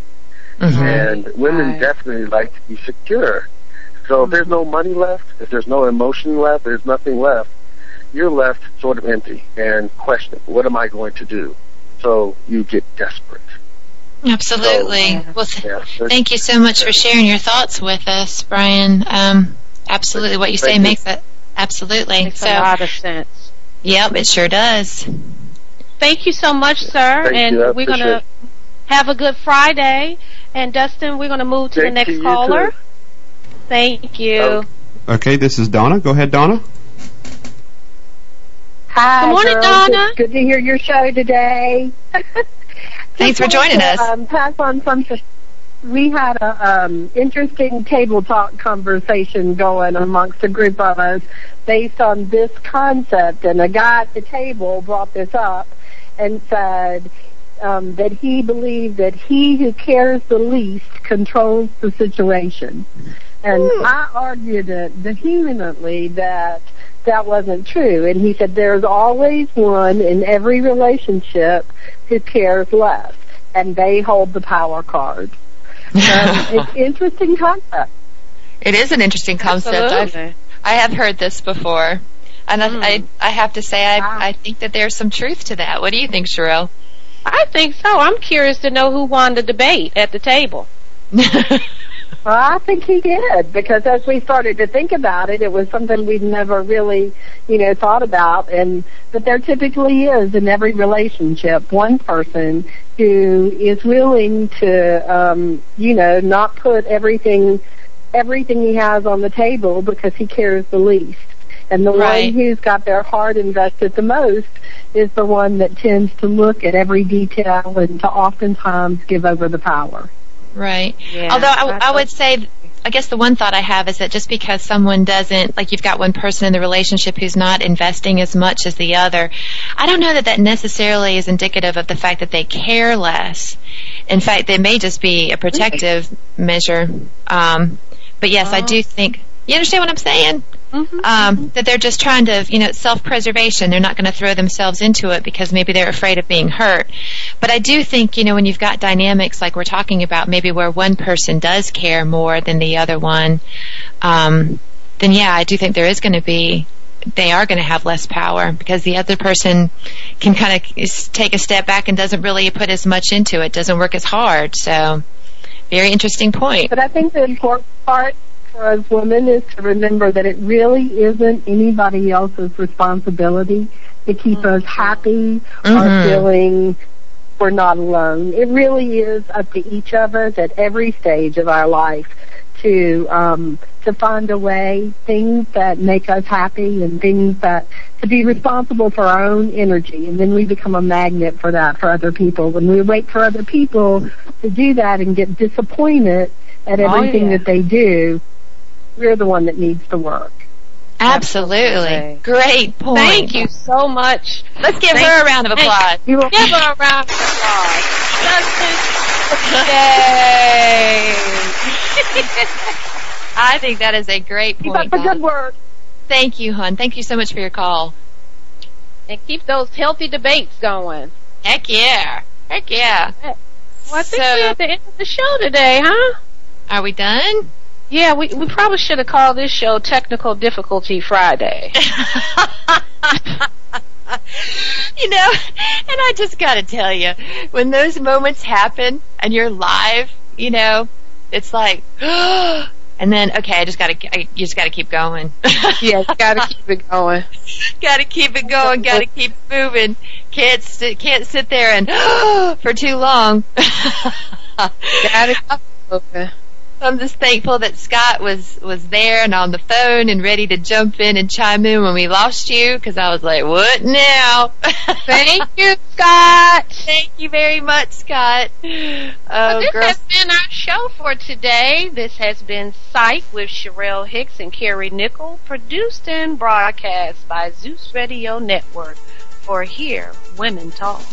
Mhm. and women definitely like to be secure. So if there's no money left, if there's no emotion left, there's nothing left, you're left sort of empty and questioning, what am I going to do? So you get desperate. Absolutely. Well, th- Yeah, thank you so much for sharing your thoughts with us, Brian. Um, absolutely, what you say Thank you. makes it absolutely. Makes so, a lot of sense. yep, it sure does. Thank you so much, sir. Thank and you. We're gonna it. have a good Friday. And Dustin, we're gonna move to the next you, you caller. too. Thank you. Okay, this is Donna. Go ahead, Donna. Hi, Good morning, girls. Donna. It's good to hear your show today. <laughs> Thanks for joining to, us. Um, pass on something. We had a um, interesting table talk conversation going amongst a group of us based on this concept, and a guy at the table brought this up and said um, that he believed that he who cares the least controls the situation. And I argued it vehemently that that wasn't true. And he said there's always one in every relationship who cares less, and they hold the power card. <laughs> Um, it's interesting concept. It is an interesting concept. Absolutely. I've, I have heard this before. And Mm. I, I, I have to say, I, I think that there's some truth to that. What do you think, Sherelle? I think so. I'm curious to know who won the debate at the table. <laughs> Well, I think he did because as we started to think about it, it was something we'd never really, you know, thought about. And but there typically is in every relationship one person who is willing to, um, you know, not put everything, everything he has on the table because he cares the least. And the Right. one who's got their heart invested the most is the one that tends to look at every detail and to oftentimes give over the power. Right. Yeah, Although I, I I would say, I guess the one thought I have is that just because someone doesn't, like you've got one person in the relationship who's not investing as much as the other, I don't know that that necessarily is indicative of the fact that they care less. In fact, they may just be a protective measure. Um, but yes, I do think, you understand what I'm saying? Um, that they're just trying to, you know, self-preservation. They're not going to throw themselves into it because maybe they're afraid of being hurt. But I do think, you know, when you've got dynamics like we're talking about, maybe where one person does care more than the other one, um, then yeah, I do think there is going to be, they are going to have less power because the other person can kind of take a step back and doesn't really put as much into it, doesn't work as hard. So, very interesting point. But I think the important part for us women is to remember that it really isn't anybody else's responsibility to keep us happy or Mhm. feeling we're not alone. It really is up to each of us at every stage of our life to um, to find a way, things that make us happy and things that to be responsible for our own energy, and then we become a magnet for that for other people. When we wait for other people to do that and get disappointed at Oh, everything yeah. that they do, we're the one that needs to work. Absolutely. Great point. Thank you so much. Let's give Thank- her a round of applause. You will- Give her a round of applause. Dustin. Yay! I think that is a great Keep point. up the good work. Thank you, hon. Thank you so much for your call. And keep those healthy debates going. Heck yeah. Heck yeah. Well, I think So- we're at the end of the show today, huh? Are we done? Yeah, we we probably should have called this show Technical Difficulty Friday. <laughs> you know, and I just got to tell you, when those moments happen and you're live, you know, it's like, <gasps> and then okay, I just got to, you just got to keep going. <laughs> yeah, gotta keep it going. <laughs> got to keep it going. Got to keep moving. Can't sit, can't sit there and <gasps> for too long. Gotta keep moving. I'm just thankful that Scott was was there and on the phone and ready to jump in and chime in when we lost you because I was like, "What now?" <laughs> Thank you, Scott. Thank you very much, Scott. Oh, this girl. has been our show for today. This has been Psyched with Sherelle Hicks and Carrie Nickel, produced and broadcast by Zeus Radio Network for Hear Women Talk.